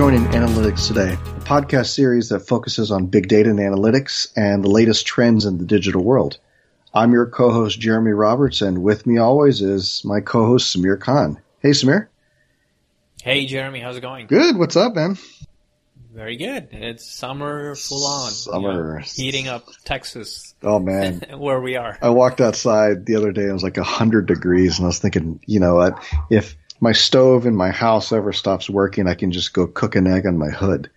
Thank you for joining Analytics Today, a podcast series that focuses on big data and analytics and the latest trends in the digital world. I'm your co-host Jeremy Roberts, and with me always is my co-host Sameer Khan. Hey, Sameer. Hey, Jeremy. How's it going? Good. What's up, man? Very good. It's summer full on. Summer. You know, heating up Texas. Oh, man. where we are. I walked outside the other day. It was like 100 degrees, and I was thinking, you know, what? if my stove in my house ever stops working, I can just go cook an egg on my hood.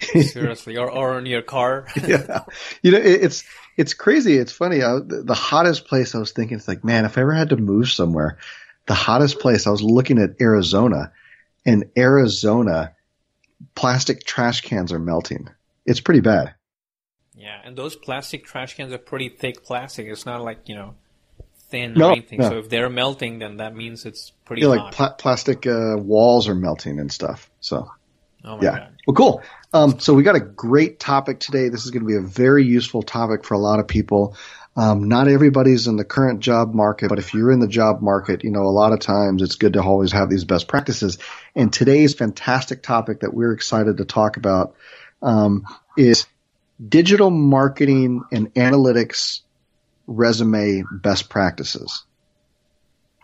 Seriously, or, or on your car. yeah, you know it, it's it's crazy. It's funny. I, the, the hottest place I was thinking, it's like, man, if I ever had to move somewhere, the hottest place I was looking at Arizona, and Arizona, plastic trash cans are melting. It's pretty bad. Yeah, and those plastic trash cans are pretty thick plastic. It's not like you know thin No, no. So if they're melting, then that means it's pretty Yeah, hot. like pla- plastic uh, walls are melting and stuff. So oh my yeah. god. Well, cool. Um, so we got a great topic today. This is going to be a very useful topic for a lot of people. Um, not everybody's in the current job market, but if you're in the job market, you know, a lot of times it's good to always have these best practices. And today's fantastic topic that we're excited to talk about um, is digital marketing and analytics resume best practices.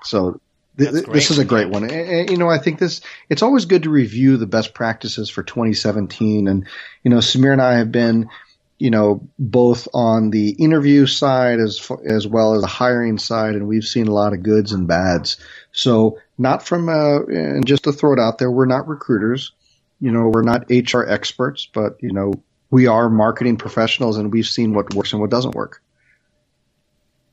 So th- th- this is a great one. And, and, you know, I think this it's always good to review the best practices for 2017. And you know, Sameer and I have been, you know, both on the interview side as as well as the hiring side, and we've seen a lot of goods and bads. So not from uh, and just to throw it out there, we're not recruiters. You know, we're not HR experts, but you know, we are marketing professionals, and we've seen what works and what doesn't work.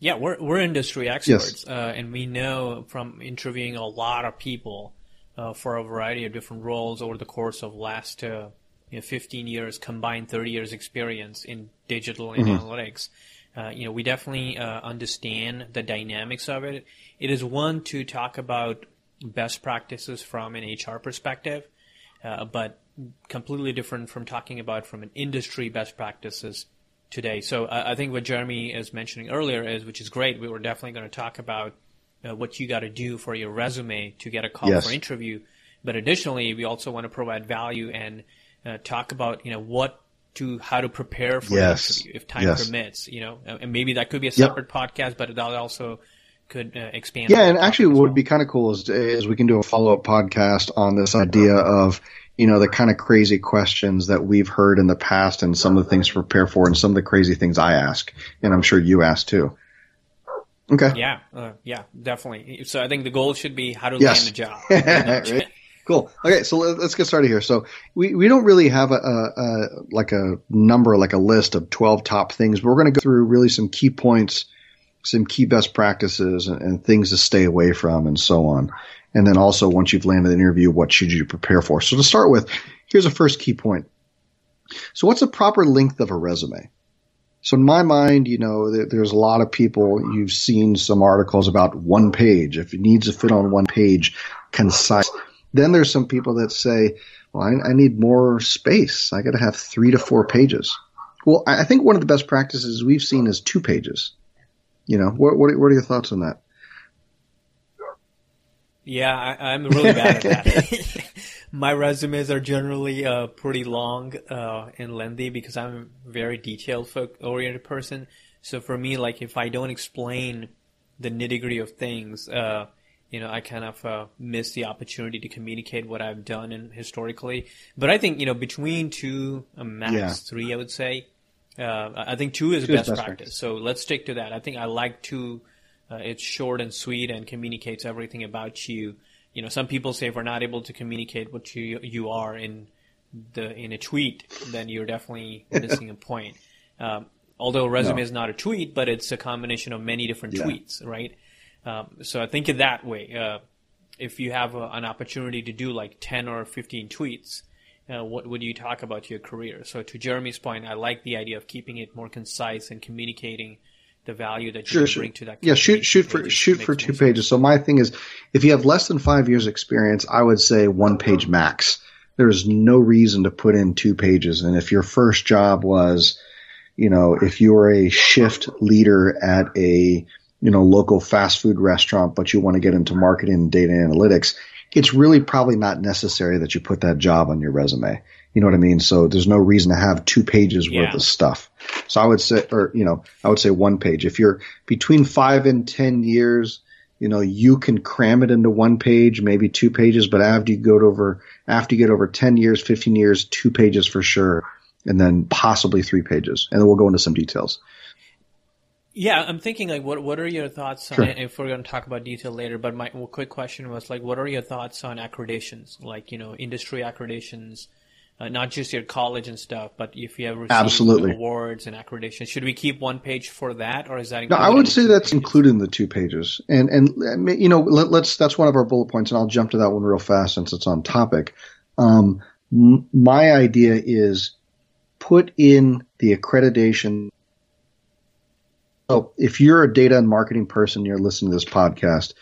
Yeah, we're we're industry experts, uh, and we know from interviewing a lot of people uh, for a variety of different roles over the course of last uh, you know, 15 years, combined 30 years experience in digital and analytics. Uh, you know, we definitely uh, understand the dynamics of it. It is one to talk about best practices from an HR perspective, uh, but completely different from talking about from an industry best practices today. So I I think what Jeremy is mentioning earlier is, which is great. We were definitely going to talk about uh, what you got to do for your resume to get a call Yes. for interview. But additionally, we also want to provide value and uh, talk about you know what to how to prepare for Yes. the interview if time Yes. permits. You know, and maybe that could be a Yep. separate podcast, but that also could uh, expand. Yeah, and actually, what as would be kind of cool is, is we can do a follow up podcast on this idea of you know the kind of crazy questions that we've heard in the past, and some of the things to prepare for, and some of the crazy things I ask, and I'm sure you ask too. Okay. Yeah, uh, yeah, definitely. So I think the goal should be how to Yes. land a job. Right? Cool. Okay, so let- let's get started here. So we, we don't really have a, a, a like a number, like a list of twelve top things. But we're going to go through really some key points, some key best practices, and, and things to stay away from, and so on. And then also, once you've landed an interview, what should you prepare for? So to start with, here's a first key point. So what's the proper length of a resume? So in my mind, you know, there, there's a lot of people. You've seen some articles about one page. If it needs to fit on one page, concise. Then there's some people that say, well, I, I need more space. I got to have three to four pages. Well, I I think one of the best practices we've seen is two pages. You know, what, what, what are your thoughts on that? Yeah, I, I'm really bad at that. My resumes are generally uh, pretty long uh, and lengthy because I'm a very detailed-oriented person. So for me, like if I don't explain the nitty gritty of things, uh, you know, I kind of uh, miss the opportunity to communicate what I've done and historically. But I think you know between two, uh, max Yeah. three, I would say. Uh, I think two is Two is best, best practice. practice. So let's stick to that. I think I like two. Uh, it's short and sweet and communicates everything about you. You know, some people say if we're not able to communicate what you you are in the in a tweet, then you're definitely missing a point. Um, although a resume No. is not a tweet, but it's a combination of many different Yeah. tweets, right? Um, so I think of that way. Uh, if you have a, an opportunity to do like 10 or 15 tweets, uh, what would you talk about your career? So to Jeremy's point, I like the idea of keeping it more concise and communicating the value that you Sure, can sure. bring to that. Yeah, shoot, shoot for shoot for two pages. So my thing is, if you have less than five years experience, I would say one page max. There is no reason to put in two pages. And if your first job was, you know, if you were a shift leader at a, you know, local fast food restaurant, but you want to get into marketing and data analytics, it's really probably not necessary that you put that job on your resume. You know what I mean? So there's no reason to have two pages worth yeah. of stuff. So I would say, or, you know, I would say one page. If you're between five and 10 years, you know, you can cram it into one page, maybe two pages, but after you go over, after you get over 10 years, 15 years, two pages for sure, and then possibly three pages. And then we'll go into some details. Yeah, I'm thinking like, what what are your thoughts on? Sure. If we're going to talk about detail later, but my quick question was like, what are your thoughts on accreditations? Like, you know, industry accreditations, uh, not just your college and stuff, but if you ever absolutely awards and accreditations, should we keep one page for that, or is that? No, I would say that's pages? included in the two pages, and and you know, let, us that's one of our bullet points, and I'll jump to that one real fast since it's on topic. Um, m- my idea is put in the accreditation so if you're a data and marketing person, you're listening to this podcast,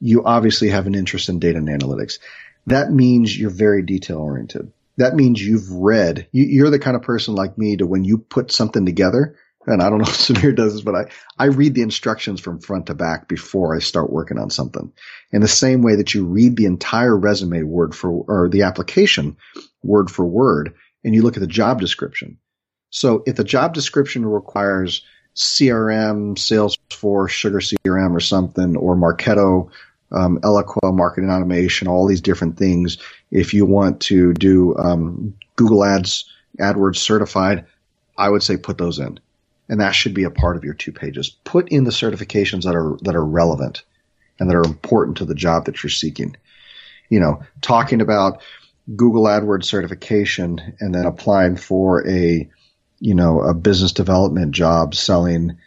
you obviously have an interest in data and analytics. That means you're very detail oriented. That means you've read, you, are the kind of person like me to when you put something together, and I don't know if Sameer does this, but I, I read the instructions from front to back before I start working on something. In the same way that you read the entire resume word for, or the application word for word, and you look at the job description. So if the job description requires CRM, Salesforce, Sugar CRM or something, or Marketo, um, Eloqua, marketing automation, all these different things. If you want to do um, Google Ads, AdWords certified, I would say put those in, and that should be a part of your two pages. Put in the certifications that are that are relevant and that are important to the job that you're seeking. You know, talking about Google AdWords certification and then applying for a you know, a business development job selling,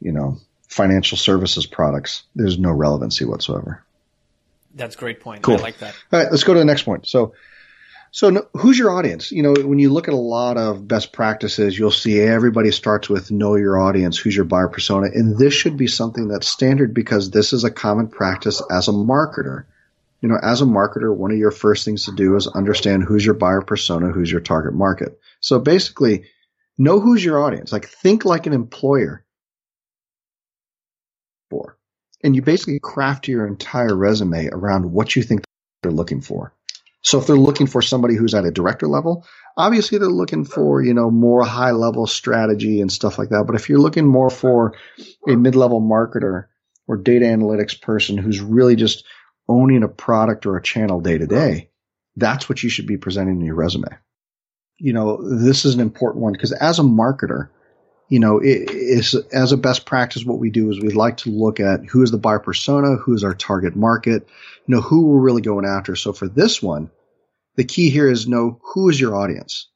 you know, financial services products. There's no relevancy whatsoever. That's a great point. Cool. I like that. All right, let's go to the next point. So, so who's your audience? You know, when you look at a lot of best practices, you'll see everybody starts with know your audience, who's your buyer persona, and this should be something that's standard because this is a common practice as a marketer. You know, as a marketer, one of your first things to do is understand who's your buyer persona, who's your target market. So basically, Know who's your audience. Like think like an employer for. And you basically craft your entire resume around what you think they're looking for. So if they're looking for somebody who's at a director level, obviously they're looking for, you know, more high level strategy and stuff like that. But if you're looking more for a mid level marketer or data analytics person who's really just owning a product or a channel day to day, that's what you should be presenting in your resume you know, this is an important one because as a marketer, you know, it is as a best practice, what we do is we like to look at who is the buyer persona, who is our target market, you know, who we're really going after. So for this one, the key here is know who is your audience.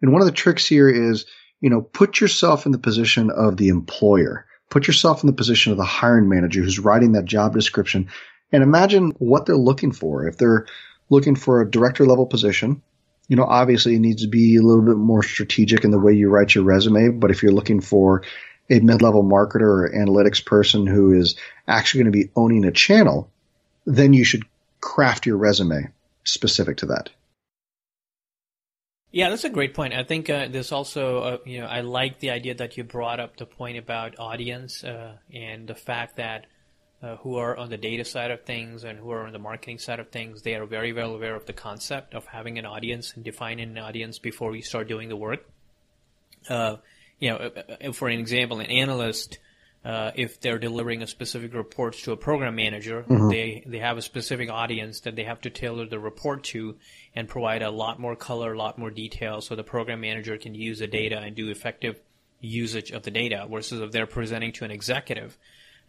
And one of the tricks here is, you know, put yourself in the position of the employer. Put yourself in the position of the hiring manager who's writing that job description and imagine what they're looking for. If they're looking for a director level position, you know, obviously it needs to be a little bit more strategic in the way you write your resume. But if you're looking for a mid-level marketer or analytics person who is actually going to be owning a channel, then you should craft your resume specific to that. Yeah, that's a great point. I think uh, there's also, uh, you know, I like the idea that you brought up the point about audience uh, and the fact that uh, who are on the data side of things and who are on the marketing side of things, they are very well aware of the concept of having an audience and defining an audience before we start doing the work. Uh, you know, uh, uh, for an example, an analyst, uh, if they're delivering a specific report to a program manager, mm-hmm. they they have a specific audience that they have to tailor the report to and provide a lot more color, a lot more detail, so the program manager can use the data and do effective usage of the data. Versus if they're presenting to an executive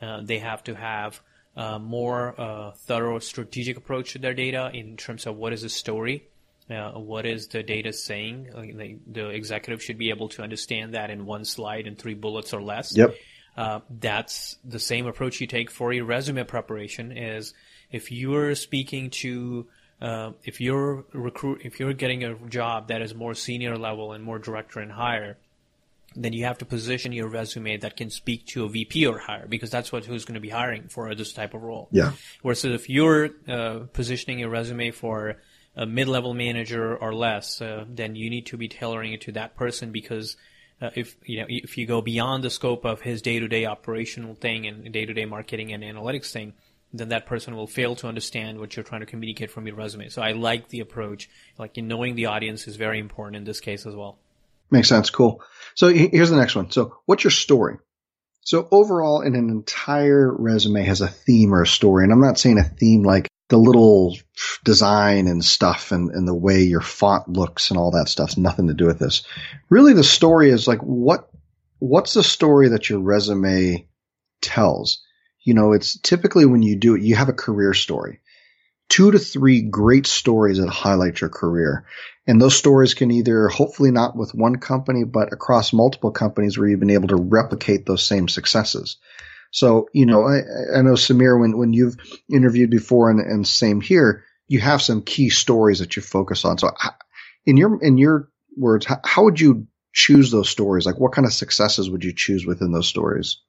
uh, they have to have a more uh, thorough strategic approach to their data in terms of what is the story, uh, what is the data saying. The, the, executive should be able to understand that in one slide and three bullets or less. Yep. Uh, that's the same approach you take for your resume preparation. Is if you're speaking to uh, if you're recruit if you're getting a job that is more senior level and more director and higher, then you have to position your resume that can speak to a VP or higher because that's what who's going to be hiring for this type of role. Yeah. Whereas if you're uh, positioning your resume for a mid-level manager or less, uh, then you need to be tailoring it to that person because uh, if you know if you go beyond the scope of his day-to-day operational thing and day-to-day marketing and analytics thing, then that person will fail to understand what you're trying to communicate from your resume. So I like the approach. Like knowing the audience is very important in this case as well. Makes sense. Cool. So here's the next one. So what's your story? So overall, in an entire resume has a theme or a story. And I'm not saying a theme like the little design and stuff and, and the way your font looks and all that stuff's nothing to do with this. Really the story is like what what's the story that your resume tells? You know, it's typically when you do it, you have a career story. Two to three great stories that highlight your career. And those stories can either, hopefully not with one company, but across multiple companies where you've been able to replicate those same successes. So, you know, I, I know Sameer, when, when you've interviewed before and, and same here, you have some key stories that you focus on. So in your, in your words, how, how would you choose those stories? Like what kind of successes would you choose within those stories?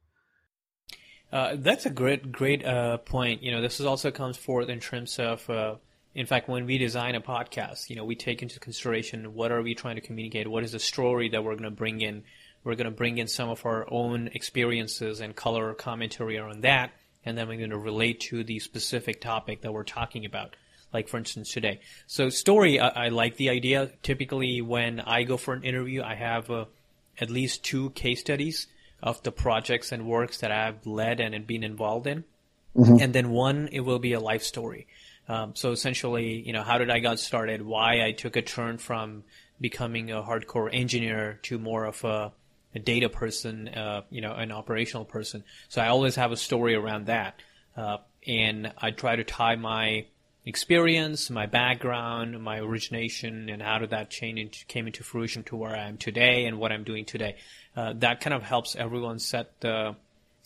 Uh, that's a great, great uh, point. You know, this is also comes forth in terms of, uh, in fact, when we design a podcast, you know, we take into consideration what are we trying to communicate, what is the story that we're going to bring in, we're going to bring in some of our own experiences and color commentary around that, and then we're going to relate to the specific topic that we're talking about. Like for instance today. So story, I, I like the idea. Typically, when I go for an interview, I have uh, at least two case studies of the projects and works that I've led and been involved in, mm-hmm. and then one it will be a life story. Um, so essentially, you know, how did I got started? Why I took a turn from becoming a hardcore engineer to more of a a data person, uh, you know, an operational person. So I always have a story around that. Uh, and I try to tie my experience, my background, my origination, and how did that change into, came into fruition to where I am today and what I'm doing today. Uh, that kind of helps everyone set the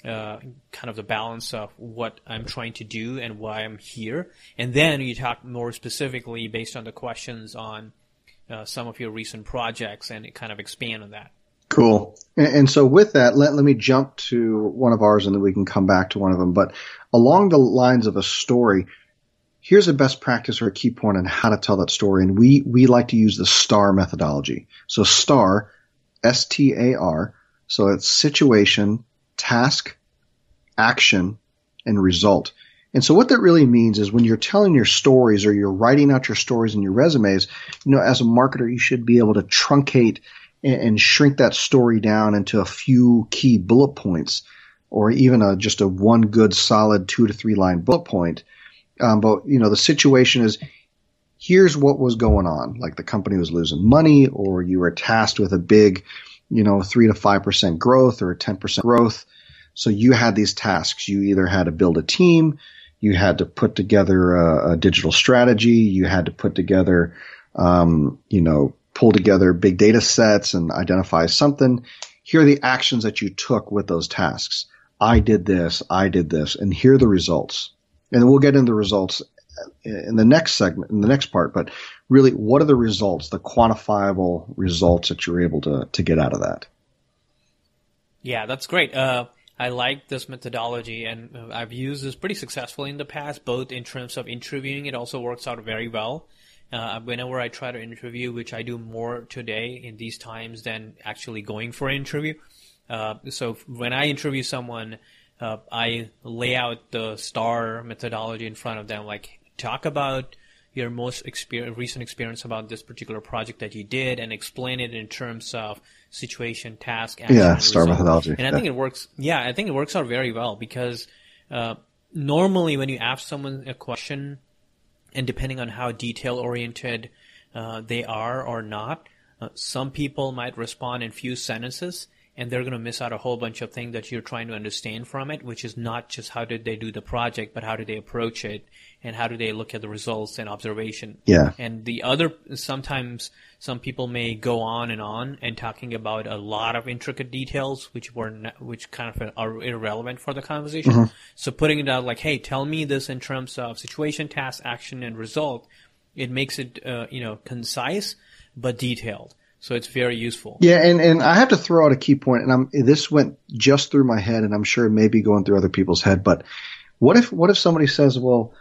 uh, kind of the balance of what I'm trying to do and why I'm here. And then you talk more specifically based on the questions on uh, some of your recent projects and kind of expand on that. Cool. And, and, so with that, let, let me jump to one of ours and then we can come back to one of them. But along the lines of a story, here's a best practice or a key point on how to tell that story. And we, we like to use the STAR methodology. So STAR, S-T-A-R. So it's situation, task, action, and result. And so what that really means is when you're telling your stories or you're writing out your stories in your resumes, you know, as a marketer, you should be able to truncate and, and shrink that story down into a few key bullet points or even a, just a one good solid two to three line bullet point. Um, but you know, the situation is here's what was going on. Like the company was losing money or you were tasked with a big, you know, three to five percent growth or a 10% growth. So you had these tasks. You either had to build a team, you had to put together a, a digital strategy, you had to put together, um, you know, pull together big data sets and identify something. Here are the actions that you took with those tasks. I did this, I did this, and here are the results. And we'll get into the results in the next segment, in the next part, but really, what are the results, the quantifiable results that you're able to, to get out of that? Yeah, that's great. Uh, I like this methodology and I've used this pretty successfully in the past, both in terms of interviewing. It also works out very well uh, whenever I try to interview, which I do more today in these times than actually going for an interview. Uh, so when I interview someone, uh, I lay out the STAR methodology in front of them, like talk about your most experience, recent experience about this particular project that you did and explain it in terms of situation, task, action, yeah, STAR result. methodology. And I think it works. Yeah, I think it works out very well because uh, normally when you ask someone a question and depending on how detail oriented uh, they are or not, uh, some people might respond in few sentences and they're going to miss out a whole bunch of things that you're trying to understand from it, which is not just how did they do the project, but how did they approach it and how do they look at the results and observation. Yeah. And the other, sometimes some people may go on and on and talking about a lot of intricate details, which were, not, which kind of are irrelevant for the conversation. Mm-hmm. So putting it out like, hey, tell me this in terms of situation, task, action, and result. It makes it, uh, you know, concise, but detailed. So it's very useful. Yeah, and, and I have to throw out a key point, and I'm this went just through my head, and I'm sure it may be going through other people's head. But what if what if somebody says, well,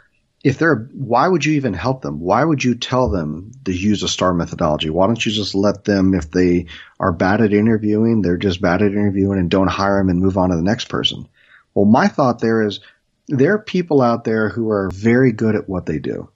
if they're why would you even help them? Why would you tell them to use a star methodology? Why don't you just let them, if they are bad at interviewing, they're just bad at interviewing, and don't hire them and move on to the next person? Well, my thought there is there are people out there who are very good at what they do,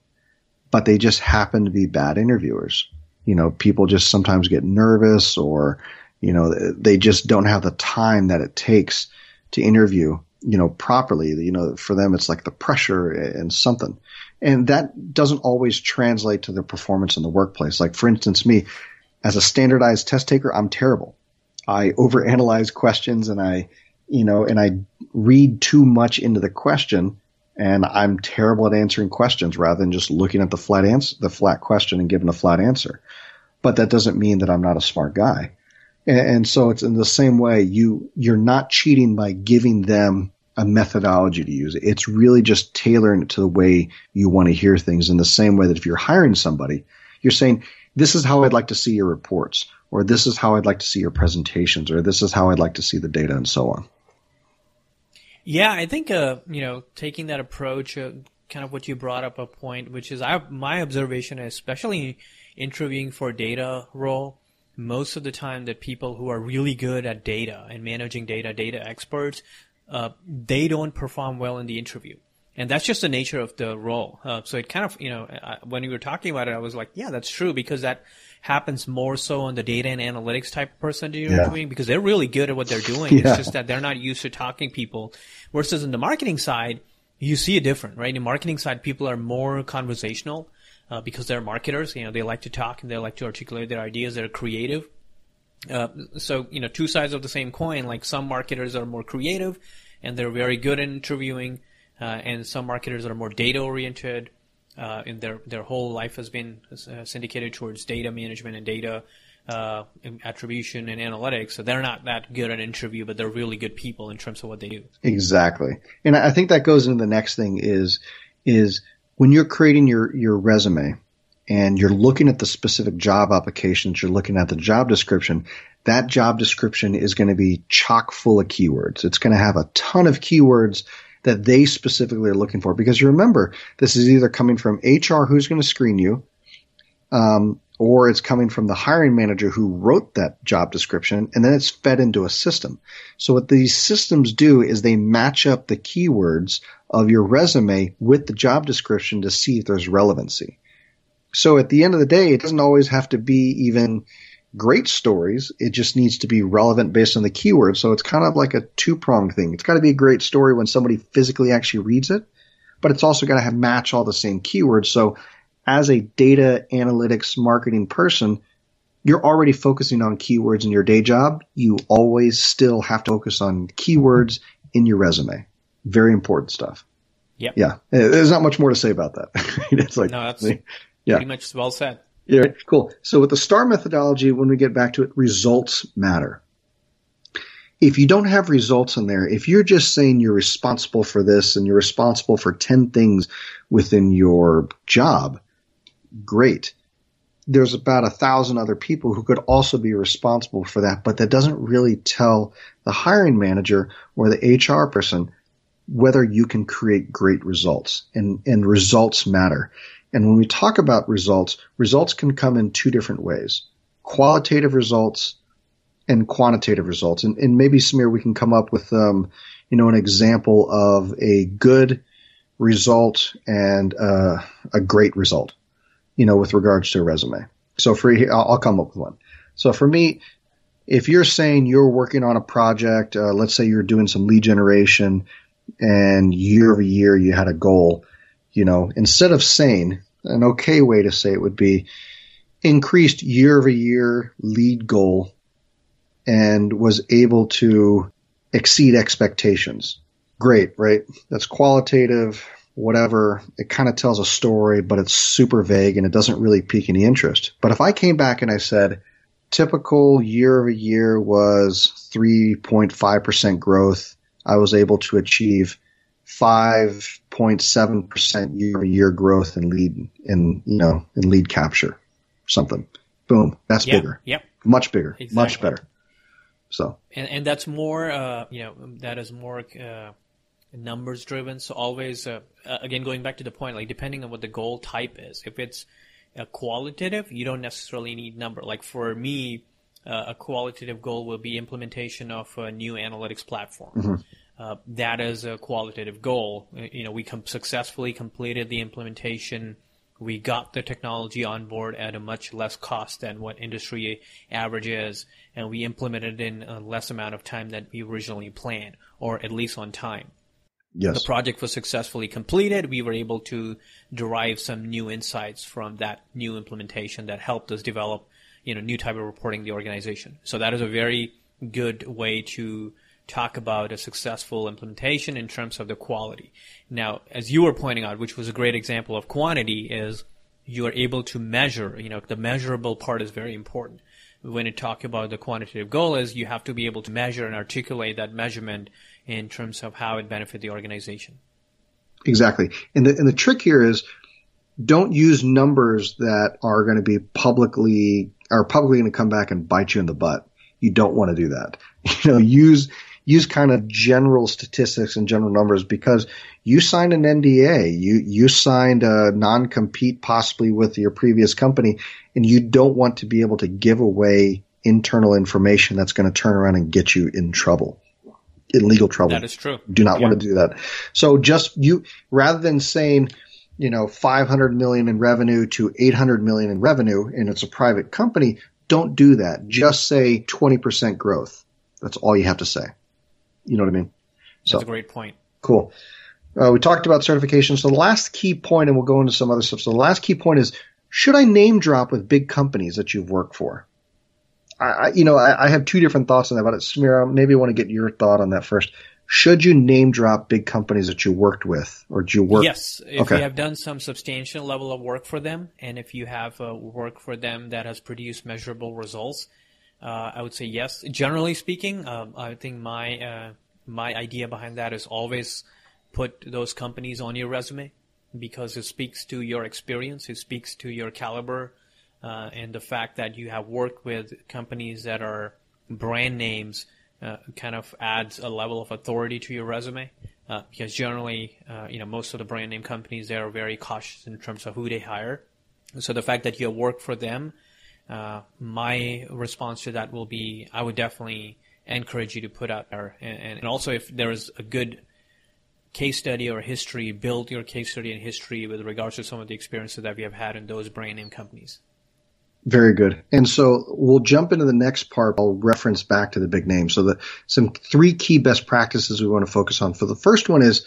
but they just happen to be bad interviewers. You know, people just sometimes get nervous or, you know, they just don't have the time that it takes to interview, you know, properly. You know, for them, it's like the pressure and something. And that doesn't always translate to their performance in the workplace. Like, for instance, me, as a standardized test taker, I'm terrible. I overanalyze questions and I, you know, and I read too much into the question and I'm terrible at answering questions rather than just looking at the flat answer, the flat question and giving a flat answer. But that doesn't mean that I'm not a smart guy. And, and so it's in the same way you, you're not cheating by giving them a methodology to use. It's really just tailoring it to the way you want to hear things in the same way that if you're hiring somebody, you're saying, this is how I'd like to see your reports, or this is how I'd like to see your presentations, or this is how I'd like to see the data, and so on. Yeah, I think uh, you know taking that approach, uh, kind of what you brought up a point, which is I, my observation, especially interviewing for data role, most of the time that people who are really good at data and managing data, data experts, uh, they don't perform well in the interview and that's just the nature of the role. Uh, so it kind of, you know, I, when you were talking about it, I was like, yeah, that's true because that happens more so on the data and analytics type of person you're yeah. doing because they're really good at what they're doing. yeah. It's just that they're not used to talking people. Versus in the marketing side, you see it different, right? In the marketing side, people are more conversational uh, because they're marketers. You know, they like to talk and they like to articulate their ideas. They're creative. Uh, so, you know, two sides of the same coin. Like some marketers are more creative and they're very good at interviewing uh, and some marketers are more data oriented. Uh, and their their whole life has been uh, syndicated towards data management and data uh, attribution and analytics. So they're not that good at interview, but they're really good people in terms of what they do. Exactly, and I think that goes into the next thing is is when you're creating your your resume and you're looking at the specific job applications, you're looking at the job description. That job description is going to be chock full of keywords. It's going to have a ton of keywords that they specifically are looking for. Because you remember, this is either coming from HR who's going to screen you, um, or it's coming from the hiring manager who wrote that job description, and then it's fed into a system. So what these systems do is they match up the keywords of your resume with the job description to see if there's relevancy. So at the end of the day, it doesn't always have to be even great stories. It just needs to be relevant based on the keyword. So it's kind of like a two pronged thing. It's got to be a great story when somebody physically actually reads it, but it's also got to have match all the same keywords. So as a data analytics marketing person, you're already focusing on keywords in your day job. You always still have to focus on keywords in your resume. Very important stuff. Yep. Yeah. There's not much more to say about that. it's like, no, that's yeah. pretty much well said. Yeah, cool. So with the STAR methodology, when we get back to it, results matter. If you don't have results in there, if you're just saying you're responsible for this and you're responsible for 10 things within your job, great. There's about a thousand other people who could also be responsible for that, but that doesn't really tell the hiring manager or the HR person whether you can create great results and, and results matter. And when we talk about results, results can come in two different ways qualitative results and quantitative results. And, and maybe, Sameer, we can come up with, um, you know, an example of a good result and uh, a great result, you know, with regards to a resume. So for I'll, I'll come up with one. So for me, if you're saying you're working on a project, uh, let's say you're doing some lead generation and year over year you had a goal, you know, instead of saying an okay way to say it would be increased year over year lead goal and was able to exceed expectations. Great, right? That's qualitative, whatever. It kind of tells a story, but it's super vague and it doesn't really pique any interest. But if I came back and I said, typical year over year was 3.5% growth, I was able to achieve 5.7% year year growth in lead in you know in lead capture something. Boom that's yep, bigger. yep much bigger exactly. much better. So. And, and that's more uh, you know that is more uh, numbers driven. So always uh, again going back to the point like depending on what the goal type is if it's qualitative you don't necessarily need number. Like for me uh, a qualitative goal will be implementation of a new analytics platform. Mm-hmm. uh, that is a qualitative goal. Uh, you know, we com- successfully completed the implementation. We got the technology on board at a much less cost than what industry average is, and we implemented in a less amount of time than we originally planned, or at least on time. Yes. The project was successfully completed. We were able to derive some new insights from that new implementation that helped us develop, you know, new type of reporting the organization. So that is a very good way to talk about a successful implementation in terms of the quality. Now, as you were pointing out, which was a great example of quantity, is you are able to measure, you know, the measurable part is very important. When you talk about the quantitative goal is you have to be able to measure and articulate that measurement in terms of how it benefit the organization. Exactly. And the, and the trick here is don't use numbers that are going to be publicly, are publicly going to come back and bite you in the butt. You don't want to do that. You know, use, use kind of general statistics and general numbers because you signed an NDA, you you signed a non-compete possibly with your previous company, and you don't want to be able to give away internal information that's going to turn around and get you in trouble, in legal trouble. That is true. Do not want to do that. So just you rather than saying you know 500 million in revenue to 800 million in revenue and it's a private company don't do that just say 20% growth that's all you have to say you know what I mean? So, That's a great point. Cool. Uh, we talked about certification. So the last key point, and we'll go into some other stuff. So the last key point is, should I name drop with big companies that you've worked for? I, I you know, I, I, have two different thoughts on that, but Samira, maybe I want to get your thought on that first. Should you name drop big companies that you worked with, or do you work? Yes, if okay. you have done some substantial level of work for them, and if you have uh, work for them that has produced measurable results, uh, I would say yes. Generally speaking, um, I think my uh, my idea behind that is always put those companies on your resume because it speaks to your experience, it speaks to your caliber, uh, and the fact that you have worked with companies that are brand names uh, kind of adds a level of authority to your resume. Uh, because generally, uh, you know, most of the brand name companies they are very cautious in terms of who they hire. So the fact that you worked for them uh, my response to that will be I would definitely encourage you to put out there. And, and also, if there is a good case study or history, build your case study and history with regards to some of the experiences that we have had in those brand name companies. Very good. And so we'll jump into the next part. I'll reference back to the big names. So the some three key best practices we want to focus on. For the first one is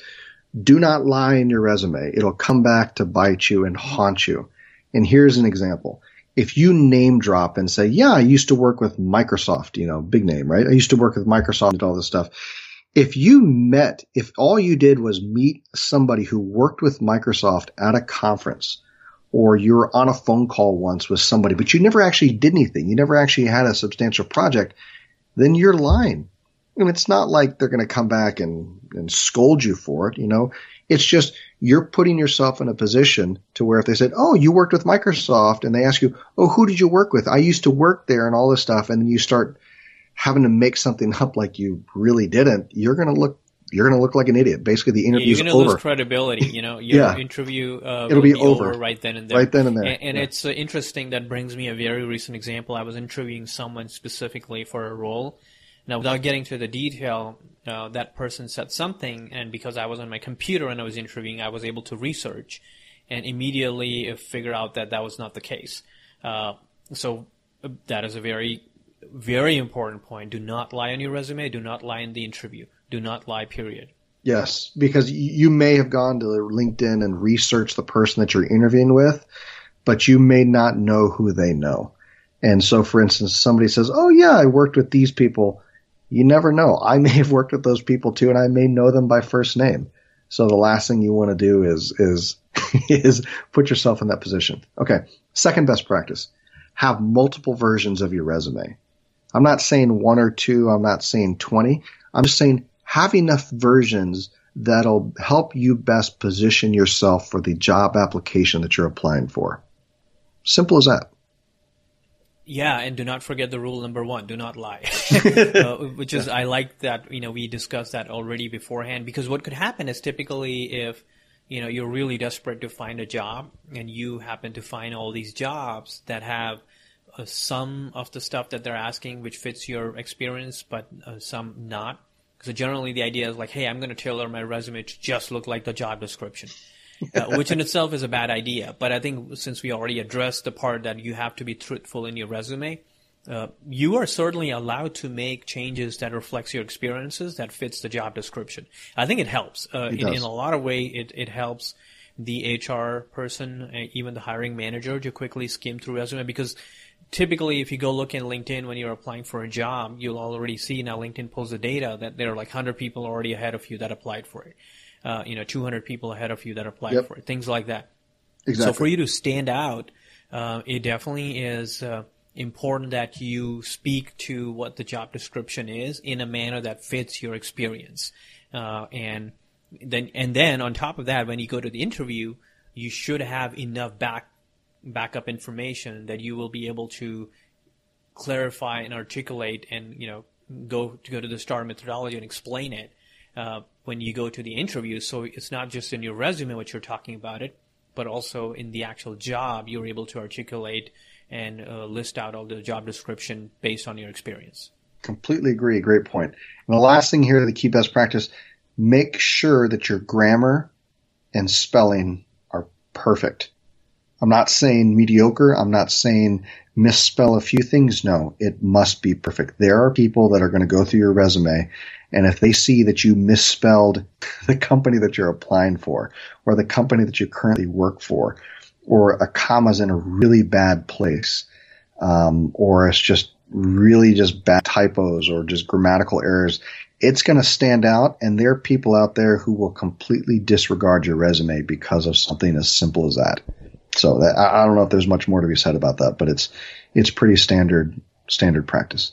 do not lie in your resume. It'll come back to bite you and haunt you. And here's an example if you name drop and say, yeah, I used to work with Microsoft, you know, big name, right? I used to work with Microsoft and all this stuff. If you met, if all you did was meet somebody who worked with Microsoft at a conference or you were on a phone call once with somebody, but you never actually did anything, you never actually had a substantial project, then you're lying. And it's not like they're going to come back and, and scold you for it, you know. It's just you're putting yourself in a position to where if they said, "Oh, you worked with Microsoft," and they ask you, "Oh, who did you work with?" I used to work there, and all this stuff, and then you start having to make something up like you really didn't, you're going to look you're going to look like an idiot. Basically, the interview's yeah, you're going to lose credibility. You know, your yeah. interview uh, it'll be, be over. over. right then and there. Right then and there. And, and yeah. it's uh, interesting. That brings me a very recent example. I was interviewing someone specifically for a role, now, without getting to the detail, uh, that person said something, and because I was on my computer and I was interviewing, I was able to research and immediately figure out that that was not the case. Uh, so uh, that is a very, very important point. Do not lie on your resume. Do not lie in the interview. Do not lie. Period. Yes, because you may have gone to LinkedIn and researched the person that you're interviewing with, but you may not know who they know. And so, for instance, somebody says, "Oh yeah, I worked with these people." you never know. I may have worked with those people too, and I may know them by first name. So the last thing you want to do is is is put yourself in that position. Okay. Second best practice: have multiple versions of your resume. I'm not saying one or two. I'm not saying twenty. I'm just saying have enough versions that'll help you best position yourself for the job application that you're applying for. Simple as that. Yeah, and do not forget the rule number one: do not lie. uh, which is, yeah. I like that. You know, we discussed that already beforehand because what could happen is typically if you know you're really desperate to find a job and you happen to find all these jobs that have uh, some of the stuff that they're asking which fits your experience, but uh, some not. Because generally the idea is like, hey, I'm going to tailor my resume to just look like the job description. uh, which in itself is a bad idea. But I think since we already addressed the part that you have to be truthful in your resume, uh, you are certainly allowed to make changes that reflects your experiences that fits the job description. I think it helps. Uh, it in, in, a lot of way, it, it helps the HR person, uh, even the hiring manager to quickly skim through resume because typically if you go look in LinkedIn when you're applying for a job, you'll already see now LinkedIn pulls the data that there are like 100 people already ahead of you that applied for it. Uh, you know, 200 people ahead of you that applied yep. for it, things like that. Exactly. So for you to stand out, uh, it definitely is uh, important that you speak to what the job description is in a manner that fits your experience. Uh, and then, and then on top of that, when you go to the interview, you should have enough back backup information that you will be able to clarify and articulate and you know go to go to the star methodology and explain it uh, when you go to the interview. So it's not just in your resume what you're talking about it, but also in the actual job you're able to articulate and uh, list out all the job description based on your experience. Completely agree. Great point. And the last thing here, the key best practice: make sure that your grammar and spelling are perfect. I'm not saying mediocre. I'm not saying misspell a few things. No, it must be perfect. There are people that are going to go through your resume and if they see that you misspelled the company that you're applying for or the company that you currently work for or a comma's in a really bad place um, or it's just really just bad typos or just grammatical errors, it's going to stand out. And there are people out there who will completely disregard your resume because of something as simple as that. So that, I don't know if there's much more to be said about that, but it's it's pretty standard standard practice.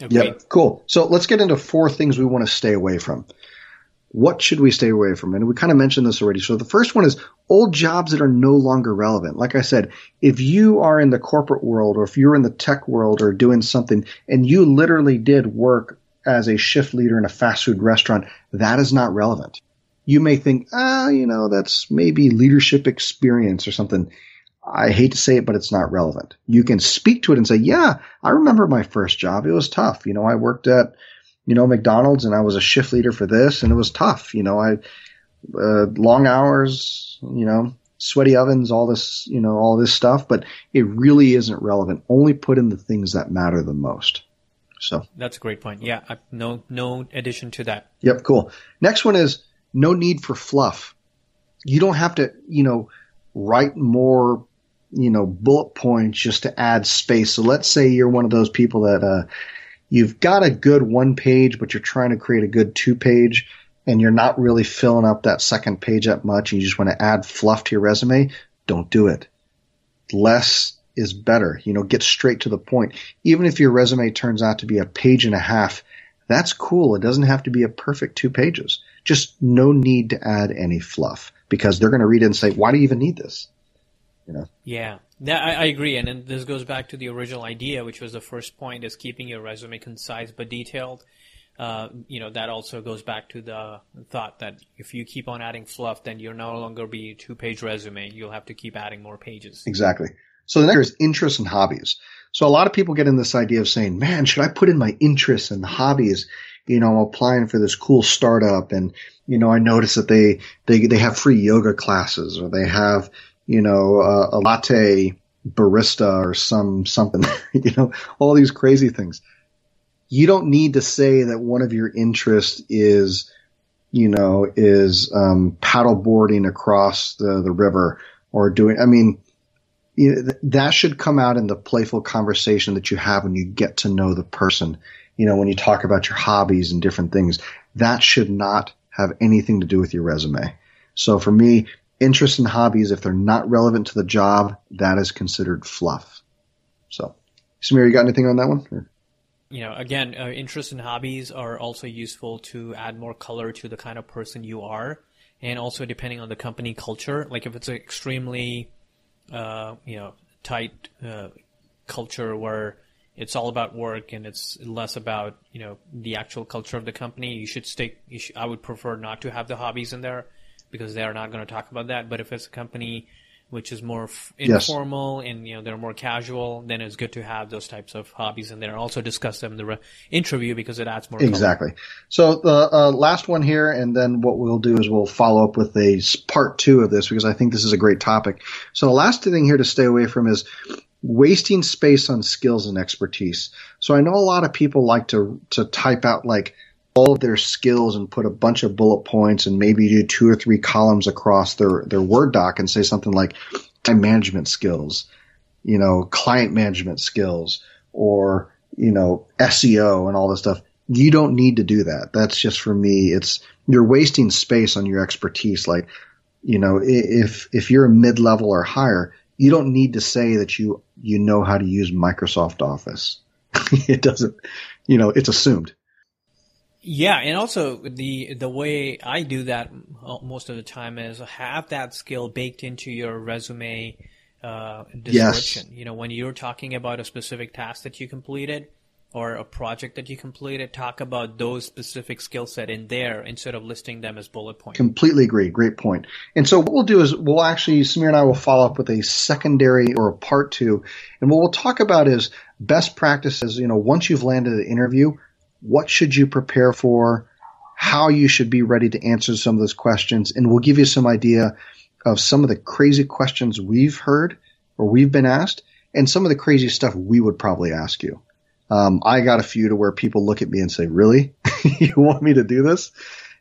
Agreed. Yep, cool. So let's get into four things we want to stay away from. What should we stay away from? And we kind of mentioned this already. So the first one is old jobs that are no longer relevant. Like I said, if you are in the corporate world or if you're in the tech world or doing something and you literally did work as a shift leader in a fast food restaurant, that is not relevant you may think, ah, you know, that's maybe leadership experience or something. I hate to say it, but it's not relevant. You can speak to it and say, yeah, I remember my first job. It was tough. You know, I worked at, you know, McDonald's and I was a shift leader for this and it was tough. You know, I, uh, long hours, you know, sweaty ovens, all this, you know, all this stuff, but it really isn't relevant. Only put in the things that matter the most. So that's a great point. Yeah. No, no addition to that. Yep. Cool. Next one is, no need for fluff. You don't have to, you know, write more, you know, bullet points just to add space. So let's say you're one of those people that, uh, you've got a good one page, but you're trying to create a good two page and you're not really filling up that second page up much and you just want to add fluff to your resume. Don't do it. Less is better. You know, get straight to the point. Even if your resume turns out to be a page and a half, that's cool. It doesn't have to be a perfect two pages. Just no need to add any fluff because they're going to read it and say, why do you even need this? You know? Yeah. I, I agree. And then this goes back to the original idea, which was the first point is keeping your resume concise but detailed. Uh, you know, that also goes back to the thought that if you keep on adding fluff, then you'll no longer be a two page resume. You'll have to keep adding more pages. Exactly. So the next is interests and hobbies. So a lot of people get in this idea of saying, man, should I put in my interests and hobbies? You know, I'm applying for this cool startup and, you know, I notice that they, they, they have free yoga classes or they have, you know, a, a latte barista or some, something, you know, all these crazy things. You don't need to say that one of your interests is, you know, is, um, paddle boarding across the, the river or doing, I mean, you know, that should come out in the playful conversation that you have when you get to know the person. You know, when you talk about your hobbies and different things, that should not have anything to do with your resume. So for me, interests and hobbies, if they're not relevant to the job, that is considered fluff. So, Sameer, you got anything on that one? Or? You know, again, uh, interests and hobbies are also useful to add more color to the kind of person you are, and also depending on the company culture. Like if it's extremely uh, you know, tight uh, culture where it's all about work and it's less about you know the actual culture of the company. You should stick. You should, I would prefer not to have the hobbies in there because they are not going to talk about that. But if it's a company which is more f- informal yes. and you know they're more casual, then it's good to have those types of hobbies in there. Also discuss them in the re- interview because it adds more. Exactly. Color. So the uh, last one here, and then what we'll do is we'll follow up with a part two of this because I think this is a great topic. So the last thing here to stay away from is wasting space on skills and expertise. So I know a lot of people like to to type out like all of their skills and put a bunch of bullet points and maybe do two or three columns across their, their Word doc and say something like time management skills, you know, client management skills, or, you know, SEO and all this stuff. You don't need to do that. That's just for me. It's, you're wasting space on your expertise. Like, you know, if, if you're a mid level or higher, you don't need to say that you, you know how to use Microsoft Office. it doesn't, you know, it's assumed. Yeah, and also the the way I do that most of the time is have that skill baked into your resume uh, description. Yes. You know, when you're talking about a specific task that you completed or a project that you completed, talk about those specific skill set in there instead of listing them as bullet points. Completely agree. Great point. And so what we'll do is we'll actually Sameer and I will follow up with a secondary or a part two, and what we'll talk about is best practices. You know, once you've landed an interview what should you prepare for, how you should be ready to answer some of those questions, and we'll give you some idea of some of the crazy questions we've heard or we've been asked, and some of the crazy stuff we would probably ask you. Um, I got a few to where people look at me and say, "Really, you want me to do this?"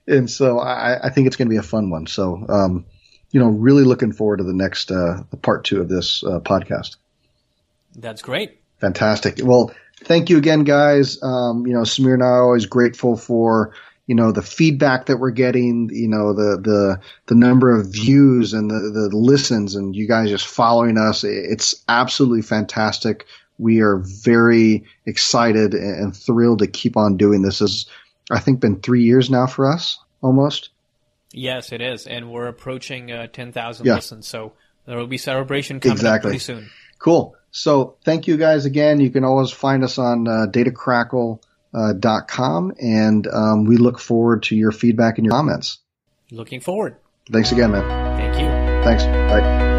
And so I, I think it's going to be a fun one. So, um, you know, really looking forward to the next uh, part two of this uh, podcast. That's great. Fantastic. Well, thank you again, guys. Um, you know, Sameer and I are always grateful for you know the feedback that we're getting. You know the the the number of views and the the listens, and you guys just following us. It's absolutely fantastic. We are very excited and thrilled to keep on doing this. Has I think been three years now for us almost. Yes, it is, and we're approaching uh, ten thousand yeah. listens. So there will be celebration coming exactly. up pretty soon. Cool. So thank you guys again. You can always find us on uh, datacrackle.com, uh, and um, we look forward to your feedback and your comments. Looking forward. Thanks again, man. Thank you. Thanks. Bye.